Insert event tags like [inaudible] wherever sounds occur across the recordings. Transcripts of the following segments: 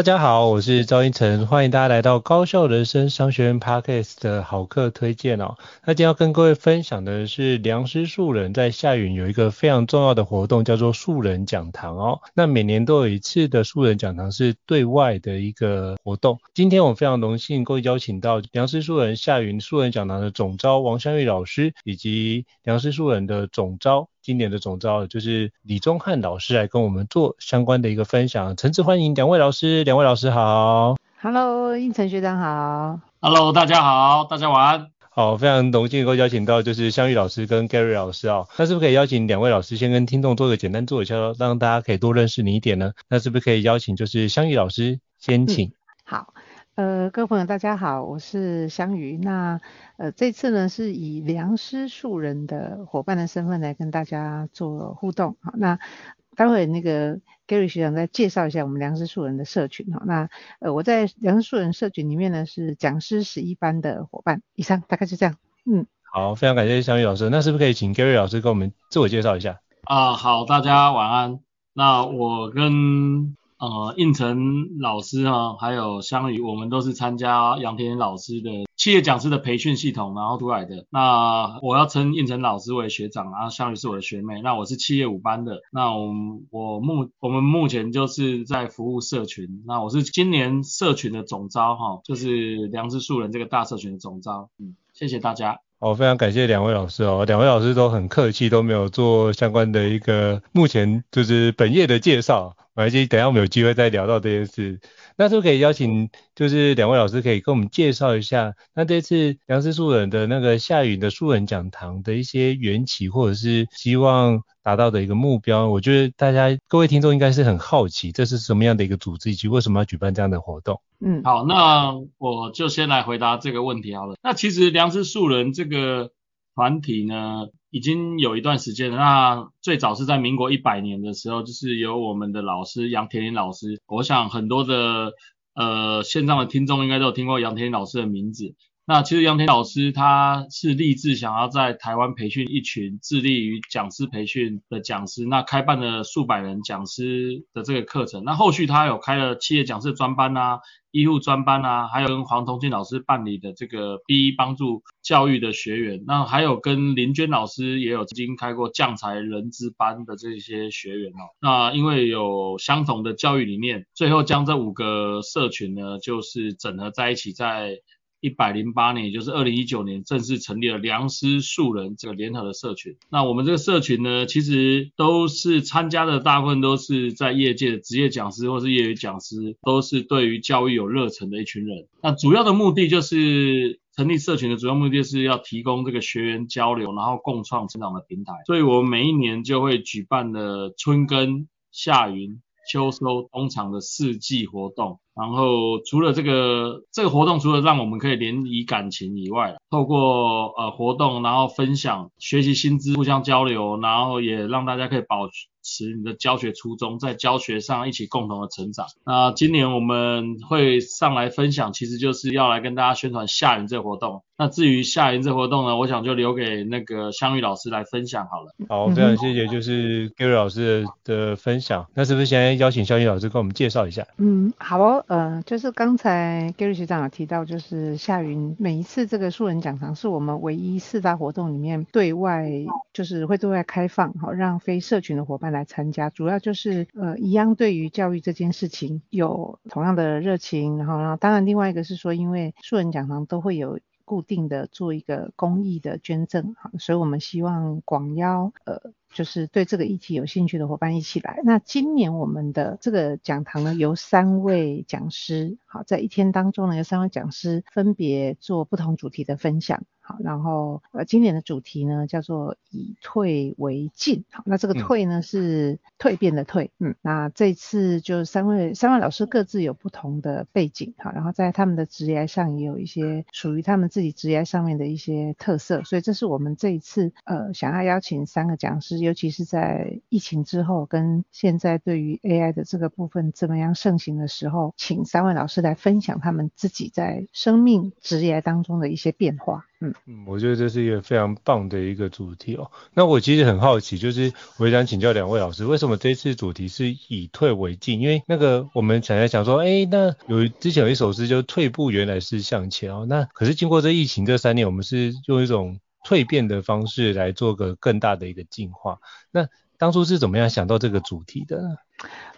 大家好，我是赵英成，欢迎大家来到高效人生商学院 Podcast 的好课推荐哦。那今天要跟各位分享的是良师素人在夏云有一个非常重要的活动，叫做素人讲堂哦。那每年都有一次的素人讲堂是对外的一个活动。今天我非常荣幸，各位邀请到良师素人夏云素人讲堂的总召王香玉老师，以及良师素人的总召。今年的总招就是李宗翰老师来跟我们做相关的一个分享，诚挚欢迎两位老师，两位老师好。Hello，应成学长好。Hello，大家好，大家晚安。好，非常荣幸能够邀请到就是香玉老师跟 Gary 老师哦。那是不是可以邀请两位老师先跟听众做个简单做一下，让大家可以多认识你一点呢？那是不是可以邀请就是香玉老师先请？嗯、好。呃，各位朋友，大家好，我是香宇。那呃，这次呢是以良师素人的伙伴的身份来跟大家做互动。好，那待会那个 Gary 学长再介绍一下我们良师素人的社群。好，那呃，我在良师素人社群里面呢是讲师十一班的伙伴。以上大概就这样。嗯，好，非常感谢香宇老师。那是不是可以请 Gary 老师跟我们自我介绍一下？啊，好，大家晚安。那我跟呃，应成老师哈，还有香玉，我们都是参加杨天老师的企业讲师的培训系统，然后出来的。那我要称应成老师为学长，然后香玉是我的学妹。那我是企业五班的，那我我目我们目前就是在服务社群。那我是今年社群的总招哈，就是良知素人这个大社群的总招。嗯，谢谢大家。哦，非常感谢两位老师哦，两位老师都很客气，都没有做相关的一个目前就是本业的介绍。没关系，等一下我们有机会再聊到这件事。那是不是可以邀请，就是两位老师可以跟我们介绍一下，那这次良师素人的那个夏云的素人讲堂的一些缘起，或者是希望达到的一个目标？我觉得大家各位听众应该是很好奇，这是什么样的一个组织，以及为什么要举办这样的活动？嗯，好，那我就先来回答这个问题好了。那其实良师素人这个团体呢，已经有一段时间了，那最早是在民国一百年的时候，就是由我们的老师杨天林老师。我想很多的呃线上的听众应该都有听过杨天林老师的名字。那其实杨天老师他是立志想要在台湾培训一群致力于讲师培训的讲师，那开办了数百人讲师的这个课程。那后续他有开了企业讲师专班啊、医护专班啊，还有跟黄同进老师办理的这个 B 帮助教育的学员。那还有跟林娟老师也有曾经开过将才人资班的这些学员哦。那因为有相同的教育理念，最后将这五个社群呢，就是整合在一起在。一百零八年，也就是二零一九年，正式成立了良师素人这个联合的社群。那我们这个社群呢，其实都是参加的大部分都是在业界的职业讲师或是业余讲师，都是对于教育有热忱的一群人。那主要的目的就是成立社群的主要目的是要提供这个学员交流，然后共创成长的平台。所以我们每一年就会举办的春耕、夏耘、秋收冬藏的四季活动。然后除了这个这个活动，除了让我们可以联谊感情以外，透过呃活动，然后分享学习新知，互相交流，然后也让大家可以保持你的教学初衷，在教学上一起共同的成长。那今年我们会上来分享，其实就是要来跟大家宣传夏营这个活动。那至于夏营这活动呢，我想就留给那个香玉老师来分享好了。好，非常谢谢，就是 Gary 老师的的分享。那是不是先邀请香玉老师跟我们介绍一下？嗯，好哦，呃，就是刚才 Gary 学长有提到，就是夏云每一次这个素人讲堂是我们唯一四大活动里面对外，就是会对外开放，好让非社群的伙伴来参加，主要就是呃一样对于教育这件事情有同样的热情，然后然后当然另外一个是说，因为素人讲堂都会有。固定的做一个公益的捐赠，哈，所以我们希望广邀呃，就是对这个议题有兴趣的伙伴一起来。那今年我们的这个讲堂呢，由三位讲师，好，在一天当中呢，有三位讲师分别做不同主题的分享。好然后呃，今年的主题呢叫做以退为进，好，那这个退呢、嗯、是蜕变的退，嗯，那这次就三位三位老师各自有不同的背景，好，然后在他们的职业上也有一些属于他们自己职业上面的一些特色，所以这是我们这一次呃想要邀请三个讲师，尤其是在疫情之后跟现在对于 AI 的这个部分怎么样盛行的时候，请三位老师来分享他们自己在生命职业当中的一些变化。嗯嗯，我觉得这是一个非常棒的一个主题哦。那我其实很好奇，就是我想请教两位老师，为什么这次主题是以退为进？因为那个我们常常想说，哎，那有之前有一首诗，就退步原来是向前哦。那可是经过这疫情这三年，我们是用一种蜕变的方式来做个更大的一个进化。那当初是怎么样想到这个主题的呢？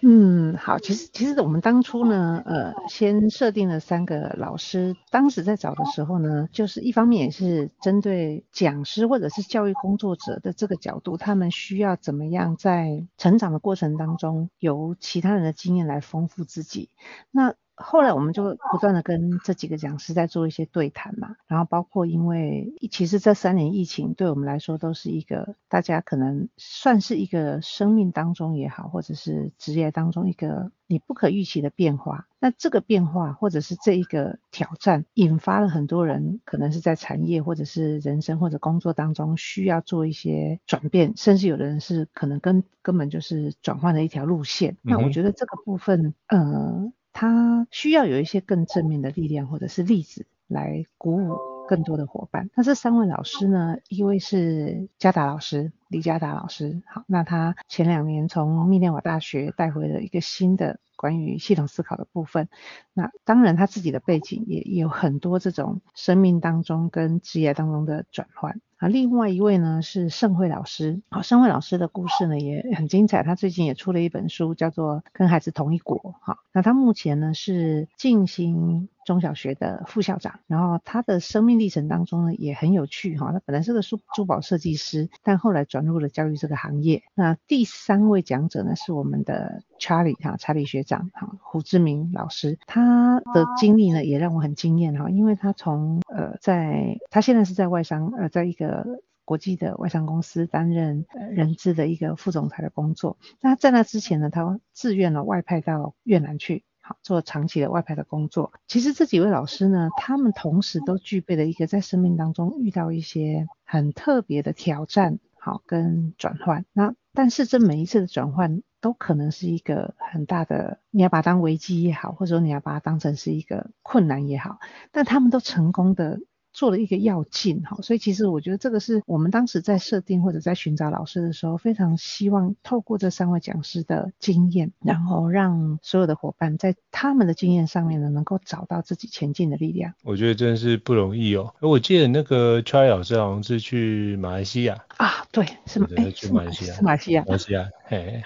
嗯，好，其实其实我们当初呢，呃，先设定了三个老师。当时在找的时候呢，就是一方面也是针对讲师或者是教育工作者的这个角度，他们需要怎么样在成长的过程当中，由其他人的经验来丰富自己。那后来我们就不断的跟这几个讲师在做一些对谈嘛，然后包括因为其实这三年疫情对我们来说都是一个大家可能算是一个生命当中也好，或者是职业当中一个你不可预期的变化。那这个变化或者是这一个挑战，引发了很多人可能是在产业或者是人生或者工作当中需要做一些转变，甚至有的人是可能根根本就是转换了一条路线。那我觉得这个部分，呃。他需要有一些更正面的力量或者是例子来鼓舞更多的伙伴。那这三位老师呢，一位是嘉达老师，李嘉达老师。好，那他前两年从密涅瓦大学带回了一个新的关于系统思考的部分。那当然他自己的背景也有很多这种生命当中跟职业当中的转换。啊，另外一位呢是盛慧老师，好，盛慧老师的故事呢也很精彩，他最近也出了一本书，叫做《跟孩子同一国》，好，那他目前呢是进行中小学的副校长，然后他的生命历程当中呢也很有趣，哈，他本来是个珠珠宝设计师，但后来转入了教育这个行业。那第三位讲者呢是我们的 Charlie 哈，查理学长，哈，胡志明老师，他的经历呢也让我很惊艳，哈，因为他从呃在他现在是在外商，呃，在一个国际的外商公司担任人资的一个副总裁的工作。那在那之前呢，他自愿了外派到越南去，好做长期的外派的工作。其实这几位老师呢，他们同时都具备了一个在生命当中遇到一些很特别的挑战，好跟转换。那但是这每一次的转换都可能是一个很大的，你要把它当危机也好，或者说你要把它当成是一个困难也好，但他们都成功的。做了一个要进，哈，所以其实我觉得这个是我们当时在设定或者在寻找老师的时候，非常希望透过这三位讲师的经验，然后让所有的伙伴在他们的经验上面呢，能够找到自己前进的力量。我觉得真的是不容易哦。我记得那个 Charlie 老师好像是去马来西亚啊，对，是马，去马来西亚，是马来西亚，马来西亚，嘿，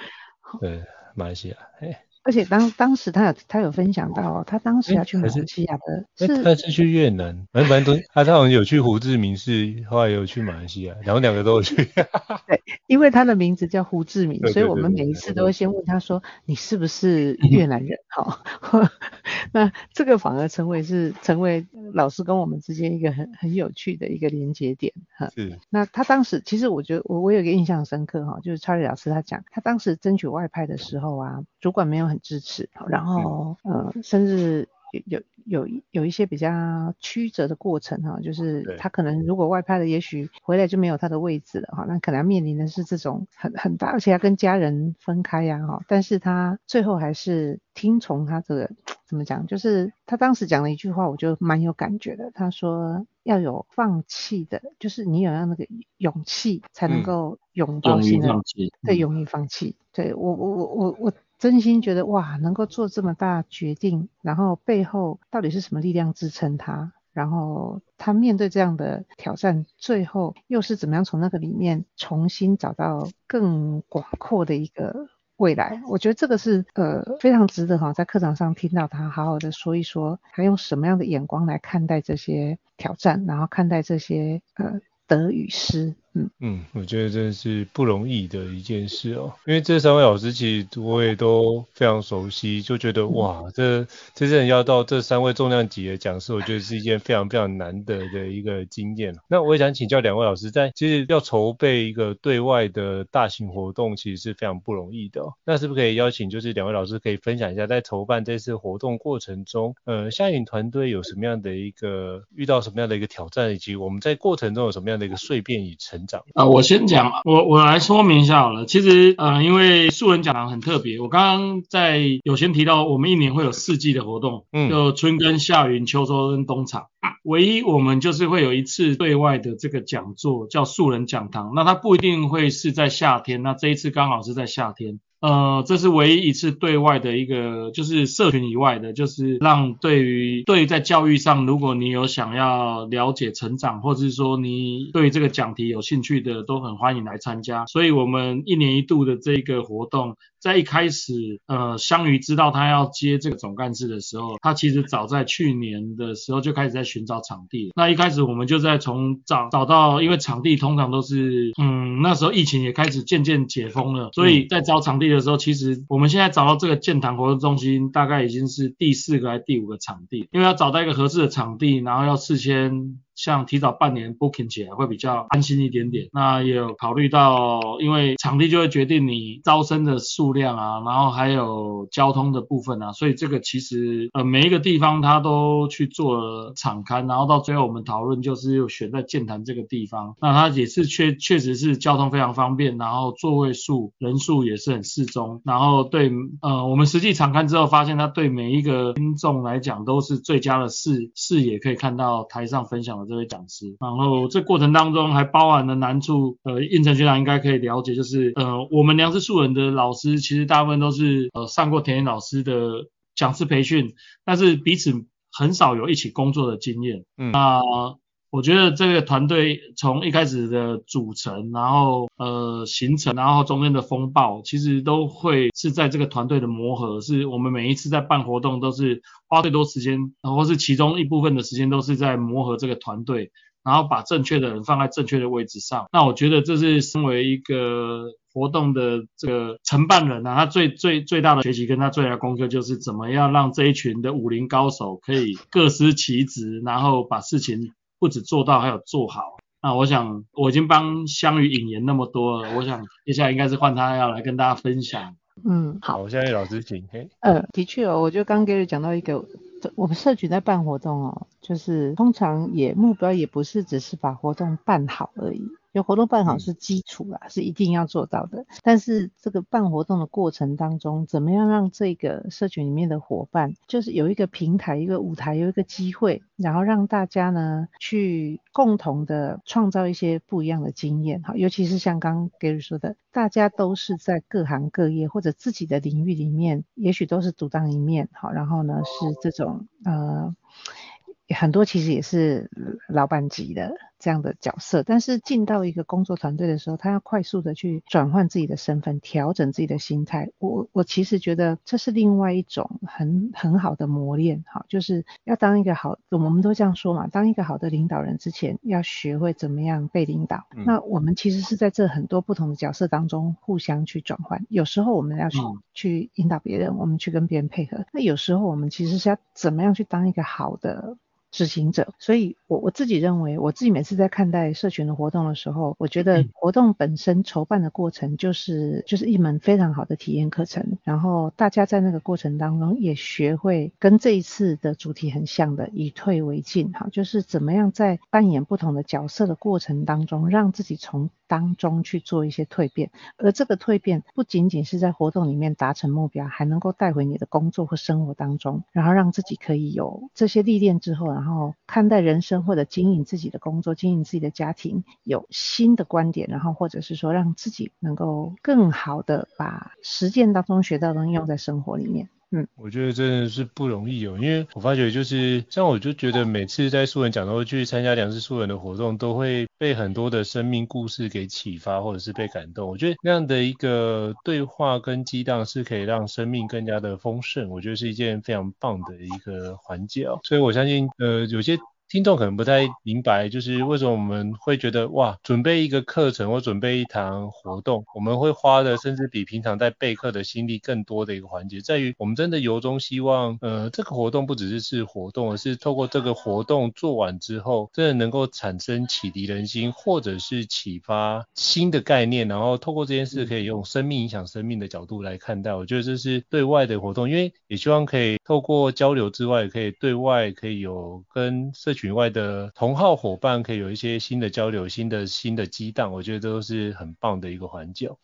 对，马来西亚，嘿。而且当当时他有他有分享到，他当时要去马来西亚的是，是他是去越南，反正反正都他他好像有去胡志明市，后来有去马来西亚，然后两个都有去。[laughs] 对，因为他的名字叫胡志明，所以我们每一次都会先问他说，你是不是 [laughs] 越南人？哈，[laughs] 那这个反而成为是成为老师跟我们之间一个很很有趣的一个连接点哈。是。那他当时其实我觉得我我有一个印象深刻哈，就是查理老师他讲，他当时争取外派的时候啊，主管没有很。支持，然后呃，甚至有有有有一些比较曲折的过程哈，就是他可能如果外派的，也许回来就没有他的位置了哈，那可能要面临的是这种很很大，而且要跟家人分开呀哈，但是他最后还是听从他这个怎么讲，就是他当时讲了一句话，我就蛮有感觉的，他说要有放弃的，就是你有要那个勇气才能够拥抱新的，对，勇于放弃，对我我我我我。真心觉得哇，能够做这么大决定，然后背后到底是什么力量支撑他？然后他面对这样的挑战，最后又是怎么样从那个里面重新找到更广阔的一个未来？我觉得这个是呃非常值得哈，在课堂上听到他好好的说一说，他用什么样的眼光来看待这些挑战，然后看待这些呃得与失。嗯，我觉得真的是不容易的一件事哦，因为这三位老师其实我也都非常熟悉，就觉得哇，这这些人要到这三位重量级的讲师，我觉得是一件非常非常难得的一个经验。那我也想请教两位老师，在其实要筹备一个对外的大型活动，其实是非常不容易的哦。那是不是可以邀请就是两位老师可以分享一下，在筹办这次活动过程中，呃，夏云团队有什么样的一个遇到什么样的一个挑战，以及我们在过程中有什么样的一个蜕变与成。啊，我先讲，我我来说明一下好了。其实，呃，因为素人讲堂很特别，我刚刚在有先提到，我们一年会有四季的活动，嗯，就春耕、夏耘、秋收跟冬藏。唯一我们就是会有一次对外的这个讲座，叫素人讲堂。那它不一定会是在夏天，那这一次刚好是在夏天。呃，这是唯一一次对外的一个，就是社群以外的，就是让对于对于在教育上，如果你有想要了解成长，或者是说你对这个讲题有兴趣的，都很欢迎来参加。所以我们一年一度的这个活动。在一开始，呃，香鱼知道他要接这个总干事的时候，他其实早在去年的时候就开始在寻找场地。那一开始我们就在从找找到，因为场地通常都是，嗯，那时候疫情也开始渐渐解封了，所以在找场地的时候，其实我们现在找到这个健谈活动中心，大概已经是第四个还是第五个场地，因为要找到一个合适的场地，然后要事先。像提早半年 booking 起来会比较安心一点点。那也有考虑到，因为场地就会决定你招生的数量啊，然后还有交通的部分啊，所以这个其实呃每一个地方他都去做了场勘，然后到最后我们讨论就是又选在剑潭这个地方。那它也是确确实是交通非常方便，然后座位数人数也是很适中，然后对呃我们实际场勘之后发现，它对每一个听众来讲都是最佳的视视野，可以看到台上分享的。这位讲师，然后这过程当中还包含了难处，呃，应成学长应该可以了解，就是呃，我们良师素人的老师其实大部分都是呃上过田野老师的讲师培训，但是彼此很少有一起工作的经验。嗯，那我觉得这个团队从一开始的组成，然后呃形成，然后中间的风暴，其实都会是在这个团队的磨合，是我们每一次在办活动都是。花最多时间，或是其中一部分的时间，都是在磨合这个团队，然后把正确的人放在正确的位置上。那我觉得这是身为一个活动的这个承办人啊，他最最最大的学习跟他最大的功课，就是怎么样让这一群的武林高手可以各司其职，然后把事情不止做到，还有做好。那我想我已经帮香鱼引言那么多了，我想接下来应该是换他要来跟大家分享。嗯，好，我现在老师请。嗯，呃，的确哦，我就刚刚 Gary 讲到一个，我们社群在办活动哦，就是通常也目标也不是只是把活动办好而已。就活动办好是基础啦，是一定要做到的。但是这个办活动的过程当中，怎么样让这个社群里面的伙伴，就是有一个平台、一个舞台、有一个机会，然后让大家呢去共同的创造一些不一样的经验。哈，尤其是像刚刚 Gary 说的，大家都是在各行各业或者自己的领域里面，也许都是独当一面。好，然后呢是这种呃。很多其实也是老板级的，这样的角色，但是进到一个工作团队的时候，他要快速的去转换自己的身份，调整自己的心态。我我其实觉得这是另外一种很很好的磨练，哈，就是要当一个好，我们都这样说嘛，当一个好的领导人之前，要学会怎么样被领导。嗯、那我们其实是在这很多不同的角色当中互相去转换，有时候我们要去、嗯、去引导别人，我们去跟别人配合。那有时候我们其实是要怎么样去当一个好的。执行者，所以我我自己认为，我自己每次在看待社群的活动的时候，我觉得活动本身筹办的过程就是就是一门非常好的体验课程，然后大家在那个过程当中也学会跟这一次的主题很像的以退为进，哈，就是怎么样在扮演不同的角色的过程当中，让自己从当中去做一些蜕变，而这个蜕变不仅仅是在活动里面达成目标，还能够带回你的工作或生活当中，然后让自己可以有这些历练之后，然后然后看待人生或者经营自己的工作、经营自己的家庭，有新的观点，然后或者是说让自己能够更好的把实践当中学到的东西用在生活里面。嗯，我觉得真的是不容易哦，因为我发觉就是像我就觉得每次在素人讲座去参加两次素人的活动，都会被很多的生命故事给启发，或者是被感动。我觉得那样的一个对话跟激荡是可以让生命更加的丰盛，我觉得是一件非常棒的一个环节哦。所以我相信，呃，有些。听众可能不太明白，就是为什么我们会觉得哇，准备一个课程或准备一堂活动，我们会花的甚至比平常在备课的心力更多的一个环节，在于我们真的由衷希望，呃，这个活动不只是是活动，而是透过这个活动做完之后，真的能够产生启迪人心，或者是启发新的概念，然后透过这件事可以用生命影响生命的角度来看待。我觉得这是对外的活动，因为也希望可以透过交流之外，可以对外可以有跟社群外的同好伙伴可以有一些新的交流、新的新的激荡，我觉得都是很棒的一个环境。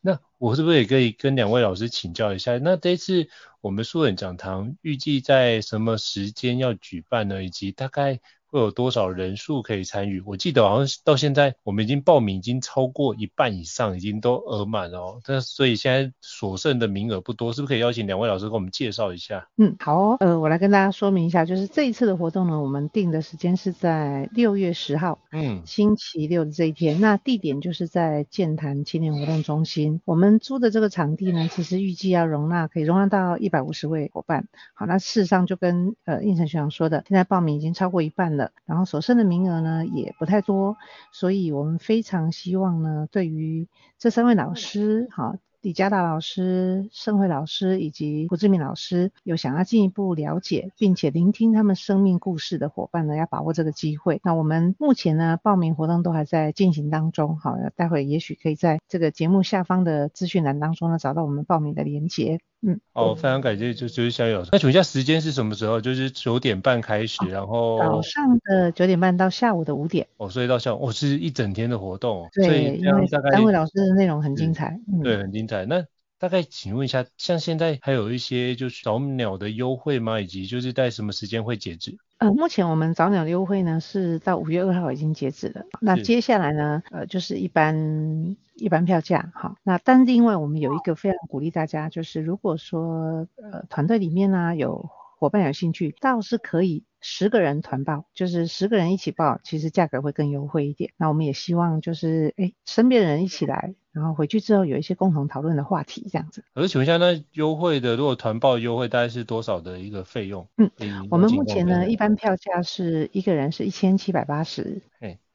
那我是不是也可以跟两位老师请教一下？那这次我们素人讲堂预计在什么时间要举办呢？以及大概？会有多少人数可以参与？我记得好像到现在我们已经报名已经超过一半以上，已经都额满了哦。那所以现在所剩的名额不多，是不是可以邀请两位老师给我们介绍一下？嗯，好哦。呃，我来跟大家说明一下，就是这一次的活动呢，我们定的时间是在六月十号，嗯，星期六的这一天。那地点就是在健谈青年活动中心。我们租的这个场地呢，其实预计要容纳可以容纳到一百五十位伙伴。好，那事实上就跟呃应成学长说的，现在报名已经超过一半了。然后所剩的名额呢也不太多，所以我们非常希望呢，对于这三位老师，好，李家达老师、盛慧老师以及胡志明老师，有想要进一步了解并且聆听他们生命故事的伙伴呢，要把握这个机会。那我们目前呢，报名活动都还在进行当中，好，待会也许可以在这个节目下方的资讯栏当中呢，找到我们报名的链接。嗯，好，非常感谢，就就是小雨老师。那请问一下时间是什么时候？就是九点半开始，然后早上的九点半到下午的五点。哦，所以到下午，哦，是一整天的活动。对，所以因为三位老师的内容很精彩。嗯，对，很精彩。那大概请问一下，像现在还有一些就是早鸟的优惠吗？以及就是在什么时间会截止？呃，目前我们早鸟的优惠呢是到五月二号已经截止了。那接下来呢，呃，就是一般一般票价，哈，那但是另外我们有一个非常鼓励大家，就是如果说呃团队里面呢、啊、有伙伴有兴趣，倒是可以十个人团报，就是十个人一起报，其实价格会更优惠一点。那我们也希望就是哎身边的人一起来。然后回去之后有一些共同讨论的话题，这样子。可是请问一下，那优惠的如果团报优惠大概是多少的一个费用？嗯，我们目前呢，一般票价是一个人是一千七百八十。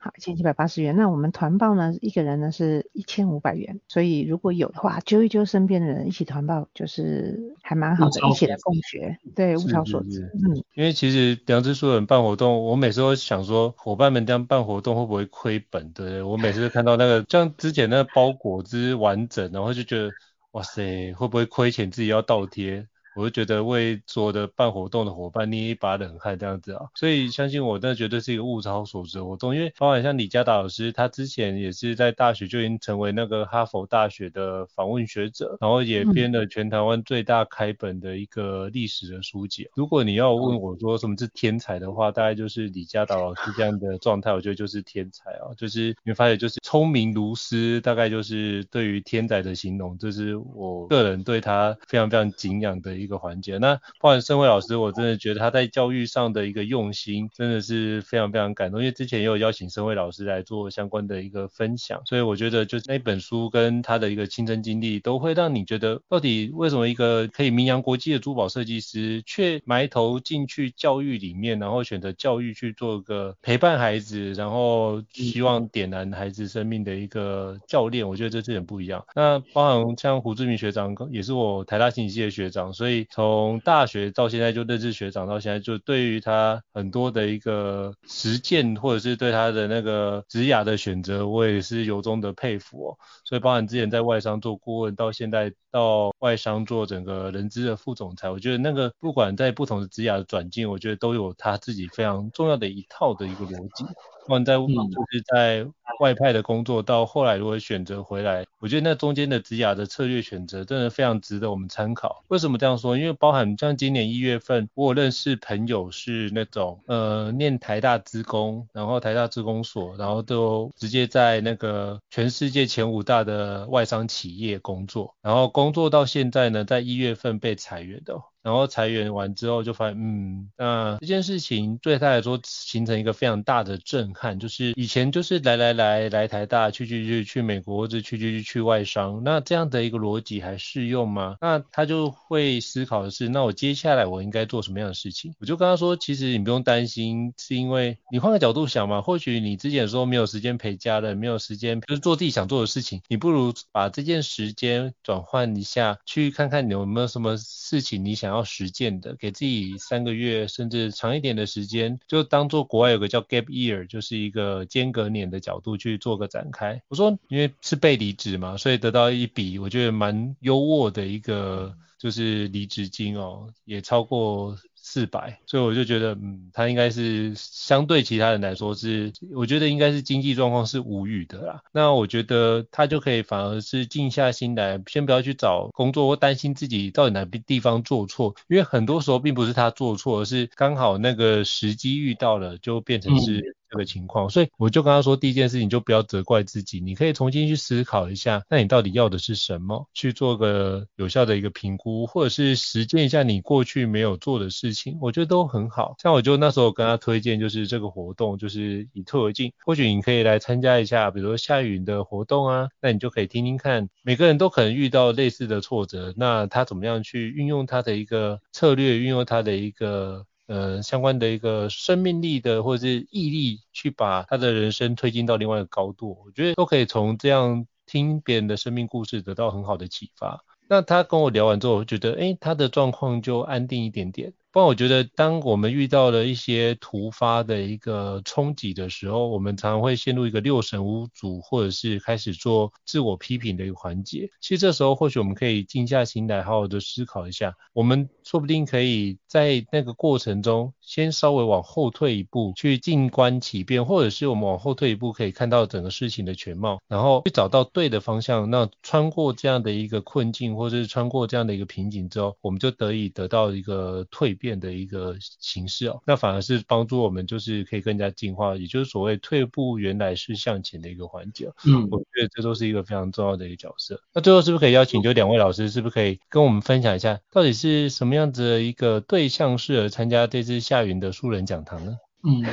好，一千七百八十元。那我们团报呢，一个人呢是一千五百元。所以如果有的话，揪一揪身边的人一起团报，就是还蛮好的，一起来共学。对，物超所值。嗯，因为其实良知书人办活动，我每次都想说，伙伴们这样办活动会不会亏本？对，我每次看到那个像之前那个包裹之完整，然后就觉得，哇塞，会不会亏钱自己要倒贴？我就觉得为所有的办活动的伙伴捏一把冷汗这样子啊，所以相信我，那绝对是一个物超所值的活动。因为包含像李佳达老师，他之前也是在大学就已经成为那个哈佛大学的访问学者，然后也编了全台湾最大开本的一个历史的书籍。如果你要问我说什么是天才的话，大概就是李佳达老师这样的状态，我觉得就是天才啊，就是你会发现就是聪明如斯，大概就是对于天才的形容，这是我个人对他非常非常敬仰的一个环节。那包含盛慧老师，我真的觉得他在教育上的一个用心，真的是非常非常感动。因为之前也有邀请盛慧老师来做相关的一个分享，所以我觉得就是那本书跟他的一个亲身经历，都会让你觉得，到底为什么一个可以名扬国际的珠宝设计师，却埋头进去教育里面，然后选择教育去做个陪伴孩子，然后希望点燃孩子生命的一个教练，我觉得这这点不一样。那包含像胡志明学长，也是我台大信息系的学长，所以以从大学到现在就认识学长，到现在就对于他很多的一个实践，或者是对他的那个职涯的选择，我也是由衷的佩服哦。所以包含之前在外商做顾问，到现在到外商做整个人资的副总裁，我觉得那个不管在不同的职涯的转进，我觉得都有他自己非常重要的一套的一个逻辑。不管在就是在外派的工作，到后来如果选择回来，我觉得那中间的职涯的策略选择，真的非常值得我们参考。为什么这样说？因为包含像今年一月份，我有认识朋友是那种呃念台大资工，然后台大资工所，然后都直接在那个全世界前五大的外商企业工作，然后工作到现在呢，在一月份被裁员的。然后裁员完之后就发现，嗯，那这件事情对他来说形成一个非常大的震撼，就是以前就是来来来来台大，去去去去美国或者去去去去外商，那这样的一个逻辑还适用吗？那他就会思考的是，那我接下来我应该做什么样的事情？我就跟他说，其实你不用担心，是因为你换个角度想嘛，或许你之前说没有时间陪家人，没有时间就是做自己想做的事情，你不如把这件时间转换一下，去看看你有没有什么事情你想。想要实践的，给自己三个月甚至长一点的时间，就当做国外有个叫 gap year，就是一个间隔年的角度去做个展开。我说，因为是被离职嘛，所以得到一笔我觉得蛮优渥的一个就是离职金哦，也超过。四百，所以我就觉得，嗯，他应该是相对其他人来说是，我觉得应该是经济状况是无语的啦。那我觉得他就可以反而是静下心来，先不要去找工作或担心自己到底哪个地方做错，因为很多时候并不是他做错，而是刚好那个时机遇到了，就变成是。这个情况，所以我就跟他说，第一件事情就不要责怪自己，你可以重新去思考一下，那你到底要的是什么，去做个有效的一个评估，或者是实践一下你过去没有做的事情，我觉得都很好。像我就那时候跟他推荐，就是这个活动，就是以退为进，或许你可以来参加一下，比如说夏云的活动啊，那你就可以听听看，每个人都可能遇到类似的挫折，那他怎么样去运用他的一个策略，运用他的一个。呃，相关的一个生命力的或者是毅力，去把他的人生推进到另外一个高度，我觉得都可以从这样听别人的生命故事得到很好的启发。那他跟我聊完之后，我觉得，诶，他的状况就安定一点点。不然我觉得，当我们遇到了一些突发的一个冲击的时候，我们常常会陷入一个六神无主，或者是开始做自我批评的一个环节。其实这时候，或许我们可以静下心来，好好的思考一下，我们说不定可以在那个过程中，先稍微往后退一步，去静观其变，或者是我们往后退一步，可以看到整个事情的全貌，然后去找到对的方向。那穿过这样的一个困境，或者是穿过这样的一个瓶颈之后，我们就得以得到一个蜕变的一个形式哦，那反而是帮助我们，就是可以更加进化，也就是所谓退步原来是向前的一个环节。嗯，我觉得这都是一个非常重要的一个角色。那最后是不是可以邀请就两位老师，是不是可以跟我们分享一下，到底是什么样子的一个对象适合参加这次夏云的素人讲堂呢？嗯。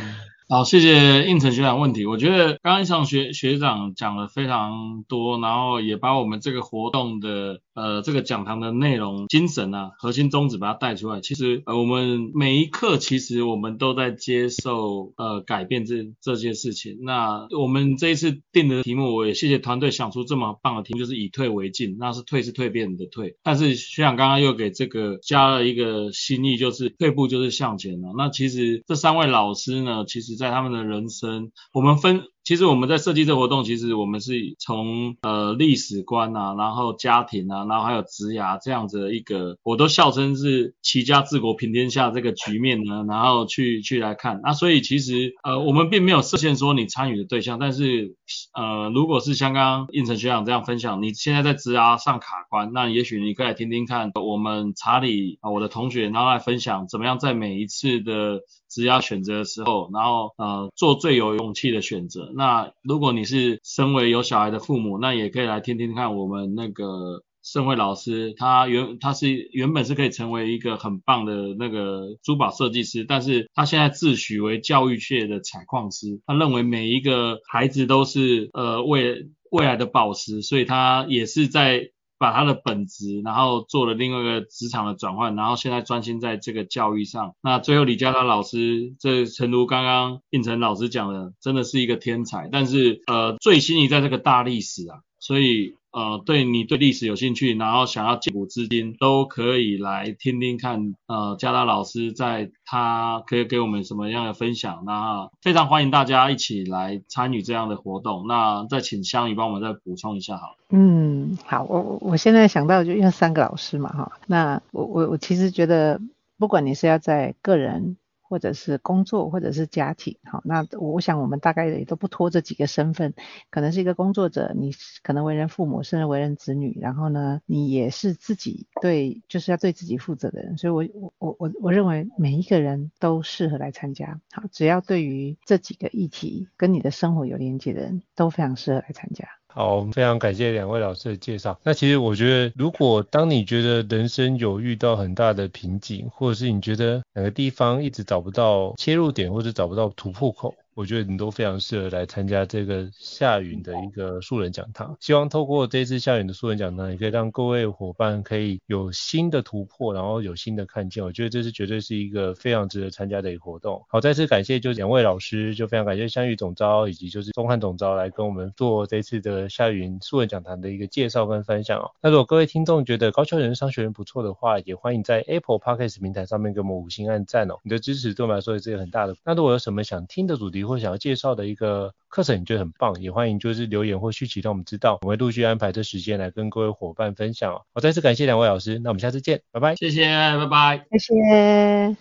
好，谢谢应成学长问题。我觉得刚刚上学学长讲了非常多，然后也把我们这个活动的呃这个讲堂的内容、精神啊、核心宗旨把它带出来。其实呃我们每一刻其实我们都在接受呃改变这这件事情。那我们这一次定的题目，我也谢谢团队想出这么棒的题目，就是以退为进。那是退是蜕变的退，但是学长刚刚又给这个加了一个新意，就是退步就是向前了。那其实这三位老师呢，其实。在他们的人生，我们分。其实我们在设计这活动，其实我们是从呃历史观啊，然后家庭啊，然后还有职涯这样子的一个，我都笑称是齐家治国平天下这个局面呢，然后去去来看。那所以其实呃我们并没有设限说你参与的对象，但是呃如果是像刚刚应成学长这样分享，你现在在职涯上卡关，那也许你可以来听听看我们查理啊我的同学，然后来分享怎么样在每一次的职涯选择的时候，然后呃做最有勇气的选择。那如果你是身为有小孩的父母，那也可以来听听看我们那个盛惠老师，他原他是原本是可以成为一个很棒的那个珠宝设计师，但是他现在自诩为教育界的采矿师，他认为每一个孩子都是呃未未来的宝石，所以他也是在。把他的本职，然后做了另外一个职场的转换，然后现在专心在这个教育上。那最后李家达老师，这诚如刚刚应成老师讲的，真的是一个天才。但是呃，最新一在这个大历史啊，所以。呃，对你对历史有兴趣，然后想要借古资金，都可以来听听看。呃，嘉达老师在他可以给我们什么样的分享？那非常欢迎大家一起来参与这样的活动。那再请香宇帮我们再补充一下好。嗯，好，我我现在想到就因为三个老师嘛，哈。那我我我其实觉得，不管你是要在个人。或者是工作，或者是家庭，好，那我想我们大概也都不脱这几个身份，可能是一个工作者，你可能为人父母，甚至为人子女，然后呢，你也是自己对，就是要对自己负责的人，所以我我我我我认为每一个人都适合来参加，好，只要对于这几个议题跟你的生活有连接的人，都非常适合来参加。好，非常感谢两位老师的介绍。那其实我觉得，如果当你觉得人生有遇到很大的瓶颈，或者是你觉得哪个地方一直找不到切入点，或者找不到突破口，我觉得你都非常适合来参加这个夏云的一个素人讲堂。希望透过这次夏云的素人讲堂，也可以让各位伙伴可以有新的突破，然后有新的看见。我觉得这是绝对是一个非常值得参加的一个活动。好，再次感谢就两位老师，就非常感谢香宇总招以及就是宗翰总招来跟我们做这次的夏云素人讲堂的一个介绍跟分享哦。那如果各位听众觉得高效人商学院不错的话，也欢迎在 Apple Podcast 平台上面给我们五星按赞哦。你的支持对我们来说也是一个很大的。那如果有什么想听的主题，或想要介绍的一个课程，你觉得很棒，也欢迎就是留言或续集让我们知道，我们会陆续安排这时间来跟各位伙伴分享哦。我再次感谢两位老师，那我们下次见，拜拜。谢谢，拜拜。谢谢。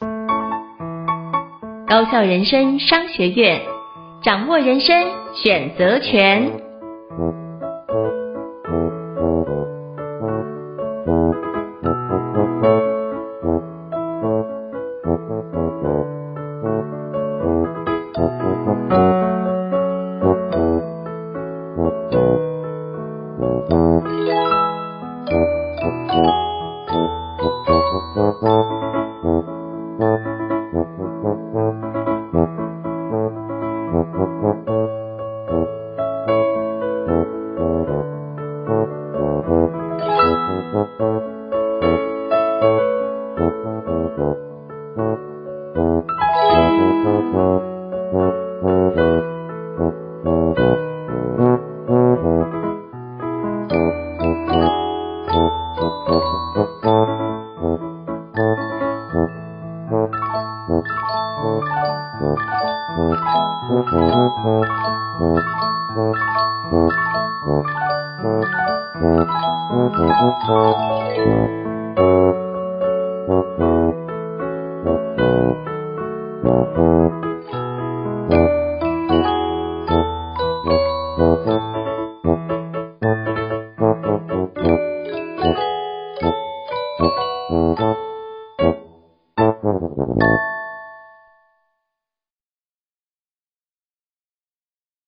高校人生商学院，掌握人生选择权。